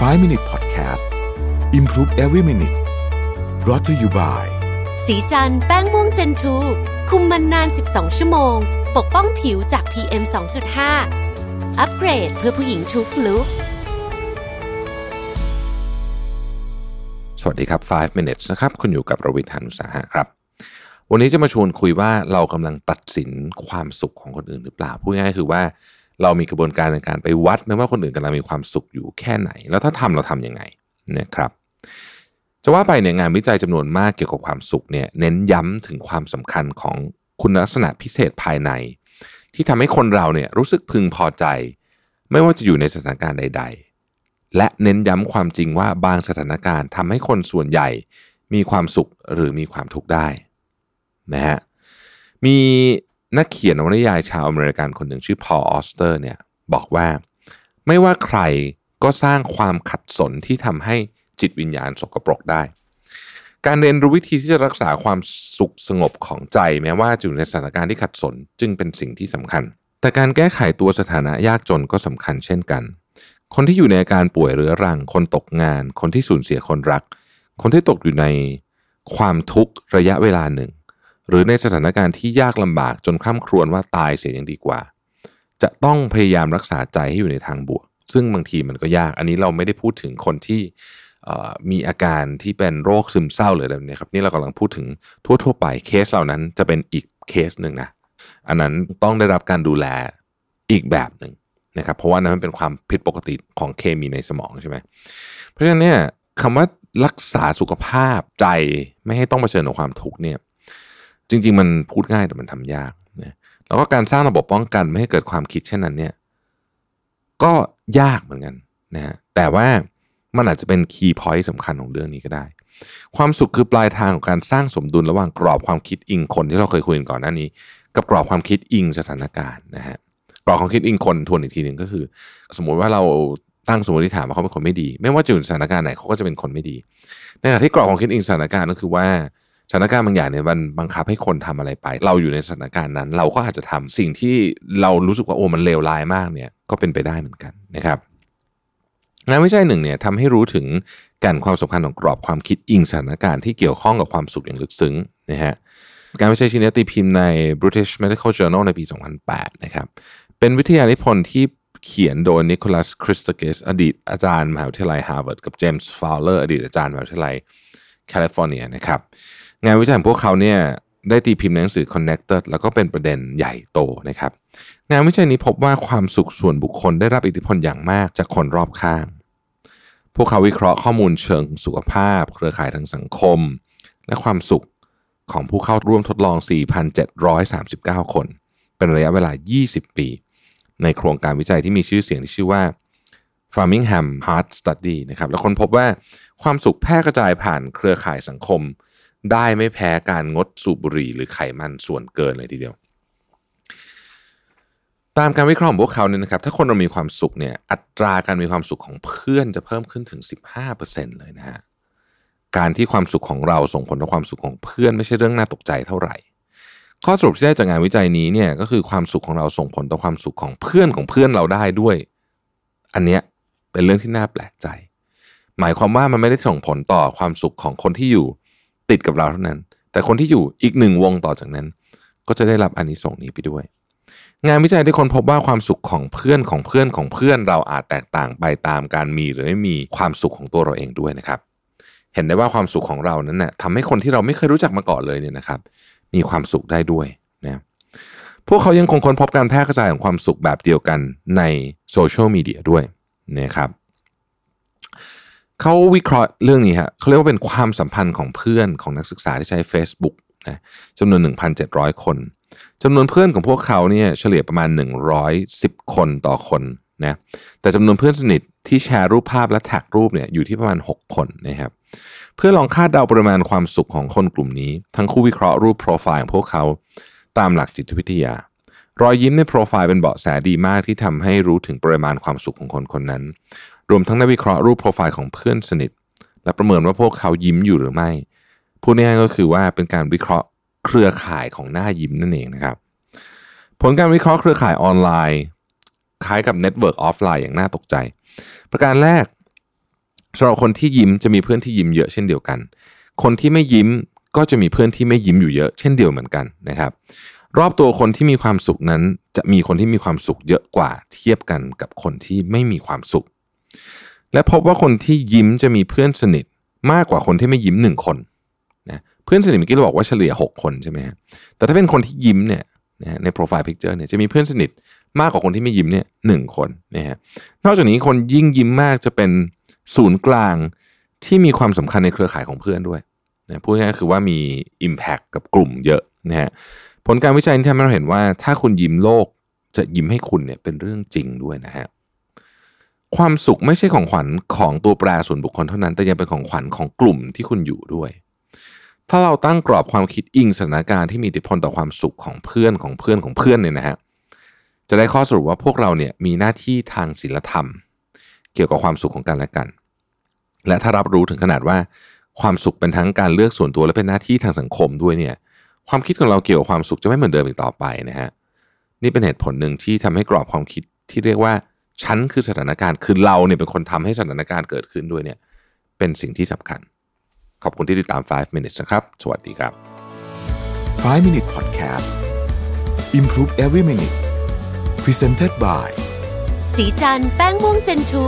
5 Minute Podcast Improve Every Minute brought to you by สีจันแป้งม่วงเจนทูคุมมันนาน 12 ชั่วโมง ปกป้องผิวจาก PM 2.5 อัปเกรดเพื่อผู้หญิงทุกลุกสวัสดีครับ 5 minutes นะครับ คุณอยู่กับรวิทยานุสาหะครับ วันนี้จะมาชวนคุยว่าเรากำลังตัดสินความสุขของคนอื่นหรือเปล่า พูดง่ายๆคือว่า เรามีกระบวนการในการไปวัดไหมว่าคนอื่นกำลังมีความสุขอยู่แค่ไหน แล้วถ้าทำเราทํำยังไงนะครับจะว่าไปเนี่ยงานวิจัยจำนวนมากเกี่ยวกับความสุขเนี่ยเน้นย้ำถึงความสำคัญของคุณลักษณะพิเศษภายใน ที่ทำให้คนเราเนี่ยรู้สึกพึงพอใจ ไม่ว่าจะอยู่ในสถานการณ์ใด ๆ และเน้นย้ำความจริงว่าบางสถานการณ์ทำให้คนส่วนใหญ่มีความสุขหรือมีความทุกข์ได้นะฮะมี นักเขียนนวนิยายชาวอเมริกันคนหนึ่งชื่อพอลออสเตอร์เนี่ยบอกว่าไม่ว่าใครก็สร้างความขัดสนที่ทำให้จิตวิญญาณสกปรกได้ การเรียนรู้วิธีที่จะรักษาความสุขสงบของใจ แม้ว่าอยู่ในสถานการณ์ที่ขัดสนจึงเป็นสิ่งที่สำคัญ แต่การแก้ไขตัวสถานะยากจนก็สำคัญเช่นกัน คนที่อยู่ในอาการป่วยเรื้อรัง คนตกงาน คนที่สูญเสียคนรัก คนที่ตกอยู่ในความทุกข์ระยะเวลาหนึ่ง หรือในสถานการณ์ที่ยากลำบากจนคร่ำครวญว่าตายเสียยังดีกว่า จะต้องพยายามรักษาใจให้อยู่ในทางบวก ซึ่งบางทีมันก็ยาก อันนี้เราไม่ได้พูดถึงคนที่มีอาการที่เป็นโรคซึมเศร้าหรืออะไรนี้ครับนี่เรากำลังพูดถึงทั่วๆไปเคสเหล่านั้นจะเป็นอีกเคสหนึ่งนะอันนั้นต้องได้รับการดูแลอีกแบบหนึ่งนะครับเพราะว่านั้นมันเป็นความผิดปกติของเคมีในสมองใช่ไหมเพราะฉะนั้นเนี่ยคำว่ารักษาสุขภาพใจไม่ให้ต้องเผชิญกับความทุกข์เนี่ย จริง ๆ มันพูดง่ายแต่มันทำยากนะแล้วก็การสร้างระบบป้องกันไม่ให้เกิดความคิดเช่นนั้นเนี่ยก็ยากเหมือนกันนะฮะแต่ว่ามันอาจจะเป็นคีย์พอยต์สำคัญของเรื่องนี้ก็ได้ ความสุขคือปลายทางของการสร้างสมดุลระหว่างกรอบความคิดอิงคนที่เราเคยคุยกันก่อนหน้านี้ กับกรอบความคิดอิงสถานการณ์นะฮะกรอบความคิดอิงคนทวนอีกทีหนึ่งก็คือ สมมุติว่าเราตั้งสมมติฐานว่าเขาเป็นคนไม่ดี ไม่ว่าจะอยู่สถานการณ์ไหนเขาก็จะเป็นคนไม่ดีในขณะที่กรอบความคิดอิงสถานการณ์ก็คือว่า สถานการณ์บางอย่างเนี่ยมันบังคับให้คนทำอะไรไป เราอยู่ในสถานการณ์นั้น เราก็อาจจะทำสิ่งที่เรารู้สึกว่าโอ้มันเลวร้ายมากเนี่ยก็เป็นไปได้เหมือนกันนะครับงานวิจัยหนึ่งเนี่ยทำให้รู้ถึงการความสำคัญของกรอบความคิดอิงสถานการณ์ที่เกี่ยวข้องกับความสุขอย่างลึกซึ้งนะฮะการวิจัยชิ้นนี้ตีพิมพ์ใน British Medical Journal ในปี 2008 นะครับเป็นวิทยานิพนธ์ที่เขียนโดยนิโคลัสคริสตเกสอดีตอาจารย์มหาวิทยาลัยฮาร์วาร์ดกับเจมส์ฟาวเลอร์อดีตอาจารย์มหาวิทยาลัยแคลิฟอร์เนียนะครับ งานวิจัยของพวกเขาเนี่ยได้ตีพิมพ์ในหนังสือ Connected แล้วก็เป็นประเด็นใหญ่โตนะครับ งานวิจัยนี้พบว่าความสุขส่วนบุคคลได้รับอิทธิพลอย่างมากจากคนรอบข้าง พวกเขาวิเคราะห์ข้อมูลเชิงสุขภาพ เครือข่ายทางสังคม และความสุขของผู้เข้าร่วมทดลอง 4,739 คน เป็นระยะเวลา 20 ปี ในโครงการวิจัยที่มีชื่อเสียงที่ชื่อว่า Farmingham Heart Study นะครับ แล้วคนพบว่าความสุขแพร่กระจายผ่านเครือข่ายสังคม ได้ไม่แพ้การงดสูบบุหรี่หรือไขมันส่วนเกินเลยทีเดียว ตามการวิเคราะห์ของพวกเขาเนี่ยนะครับ ถ้าคนเรามีความสุขเนี่ยอัตราการมีความสุขของเพื่อนจะเพิ่มขึ้นถึง 15%เลยนะฮะการที่ความสุขของเราส่งผลต่อความสุขของเพื่อนไม่ใช่เรื่องน่าตกใจเท่าไหร่ ข้อสรุปที่ได้จากงานวิจัยนี้เนี่ยก็คือความสุขของเราส่งผลต่อความสุขของเพื่อนของเพื่อนเราได้ด้วย อันเนี้ยเป็นเรื่องที่น่าแปลกใจ หมายความว่ามันไม่ได้ส่งผลต่อความสุขของคนที่อยู่ ติดกับเราเท่านั้น แต่คนที่อยู่อีกหนึ่งวงต่อจากนั้น ก็จะได้รับอันนี้ส่งนี้ไปด้วย งานวิจัยได้คนพบว่าความสุขของเพื่อนของเพื่อนของเพื่อนเราอาจแตกต่างไปตามการมีหรือไม่มีความสุขของตัวเราเองด้วยนะครับ เห็นได้ว่าความสุขของเรานั้นนะ่ะทำให้คนที่เราไม่เคยรู้จักมาก่อนเลยเนี่ยนะครับ มีความสุขได้ด้วยนะพวกเขายังคงค้นพบการแพร่กระจายของความสุขแบบเดียวกันในโซเชียลมีเดียด้วยนะครับ เขาวิเคราะห์เรื่องนี้ฮะเขาเรียกว่าเป็นความสัมพันธ์ของเพื่อนของนักศึกษาที่ใช้ Facebook นะจำนวน 1,700 คนจำนวนเพื่อนของพวกเขาเนี่ยเฉลี่ยประมาณ 110 คนต่อคนนะแต่จำนวนเพื่อนสนิทที่แชร์รูปภาพและแท็กรูปเนี่ยอยู่ที่ประมาณ 6 คนนะครับเพื่อลองคาดเดาปริมาณความสุขของคนกลุ่มนี้ ทั้งคู่วิเคราะห์รูปโปรไฟล์ของพวกเขาตามหลักจิตวิทยา รอยยิ้มในโปรไฟล์เป็นเบาะแสดีมากที่ทำให้รู้ถึงปริมาณความสุขของคนคนนั้น รวมทั้งได้วิเคราะห์รูปโปรไฟล์ของเพื่อนสนิท และประเมินว่าพวกเขายิ้มอยู่หรือไม่พูดง่ายก็คือว่าเป็นการวิเคราะห์เครือข่ายของหน้ายิ้มนั่นเองนะครับ ผลการวิเคราะห์เครือข่ายออนไลน์ คล้ายกับ network ออฟไลน์อย่างน่าตกใจ ประการแรกสำหรับคนที่ยิ้มจะมีเพื่อนที่ยิ้มเยอะเช่นเดียวกัน คนที่ไม่ยิ้มก็จะมีเพื่อนที่ไม่ยิ้มอยู่เยอะเช่นเดียวเหมือนกันนะครับ รอบตัวคนที่มีความสุขนั้น จะมีคนที่มีความสุขเยอะกว่าเทียบกันกับคนที่ไม่มีความสุข และพบว่าคนที่ยิ้มจะมีเพื่อนสนิทมากกว่าคนที่ไม่ยิ้มหนึ่งคนนะเพื่อนสนิทเมื่อกี้เราบอกว่าเฉลี่ย 6 คนใช่ไหมฮะแต่ถ้าเป็นคนที่ยิ้มเนี่ยนะใน profile picture เนี่ยจะมีเพื่อนสนิทมากกว่าคนที่ไม่ยิ้มเนี่ยหนึ่งคนนะฮะนอกจากนี้คนยิ่งยิ้มมากจะเป็นศูนย์กลางที่มีความสำคัญในเครือข่ายของเพื่อนด้วยนะพูดง่ายๆคือว่ามี Impact กับกลุ่มเยอะนะฮะผลการวิจัยที่ทำให้เราเห็นว่าถ้าคุณยิ้มโลกจะยิ้มให้คุณเนี่ยเป็นเรื่องจริงด้วยนะฮะ ความสุขไม่ใช่ของขวัญของตัวแปรส่วนบุคคลเท่านั้น แต่ยังเป็นของขวัญของกลุ่มที่คุณอยู่ด้วย ถ้าเราตั้งกรอบความคิดอิงสถานการณ์ที่มีอิทธิพลต่อความสุขของเพื่อนของเพื่อนของเพื่อนเนี่ยนะฮะจะได้ข้อสรุปว่าพวกเราเนี่ยมีหน้าที่ทางศีลธรรม เกี่ยวกับความสุขของกันและกัน และถ้ารับรู้ถึงขนาดว่าความสุขเป็นทั้งการเลือกส่วนตัวและเป็นหน้าที่ทางสังคมด้วยเนี่ย ความคิดของเราเกี่ยวกับความสุขจะไม่เหมือนเดิมอีกต่อไปนะฮะนี่เป็นเหตุผลหนึ่งที่ทำให้กรอบความคิดที่เรียกว่า ฉันคือสถานการณ์คือเราเนี่ยเป็นคนทำให้สถานการณ์เกิดขึ้นด้วยเนี่ยเป็นสิ่งที่สำคัญ ขอบคุณที่ติดตาม 5 minutes นะครับ สวัสดีครับ 5 Minute Podcast Improve Every Minute Presented by สีจันแป้งม่วงเจนทู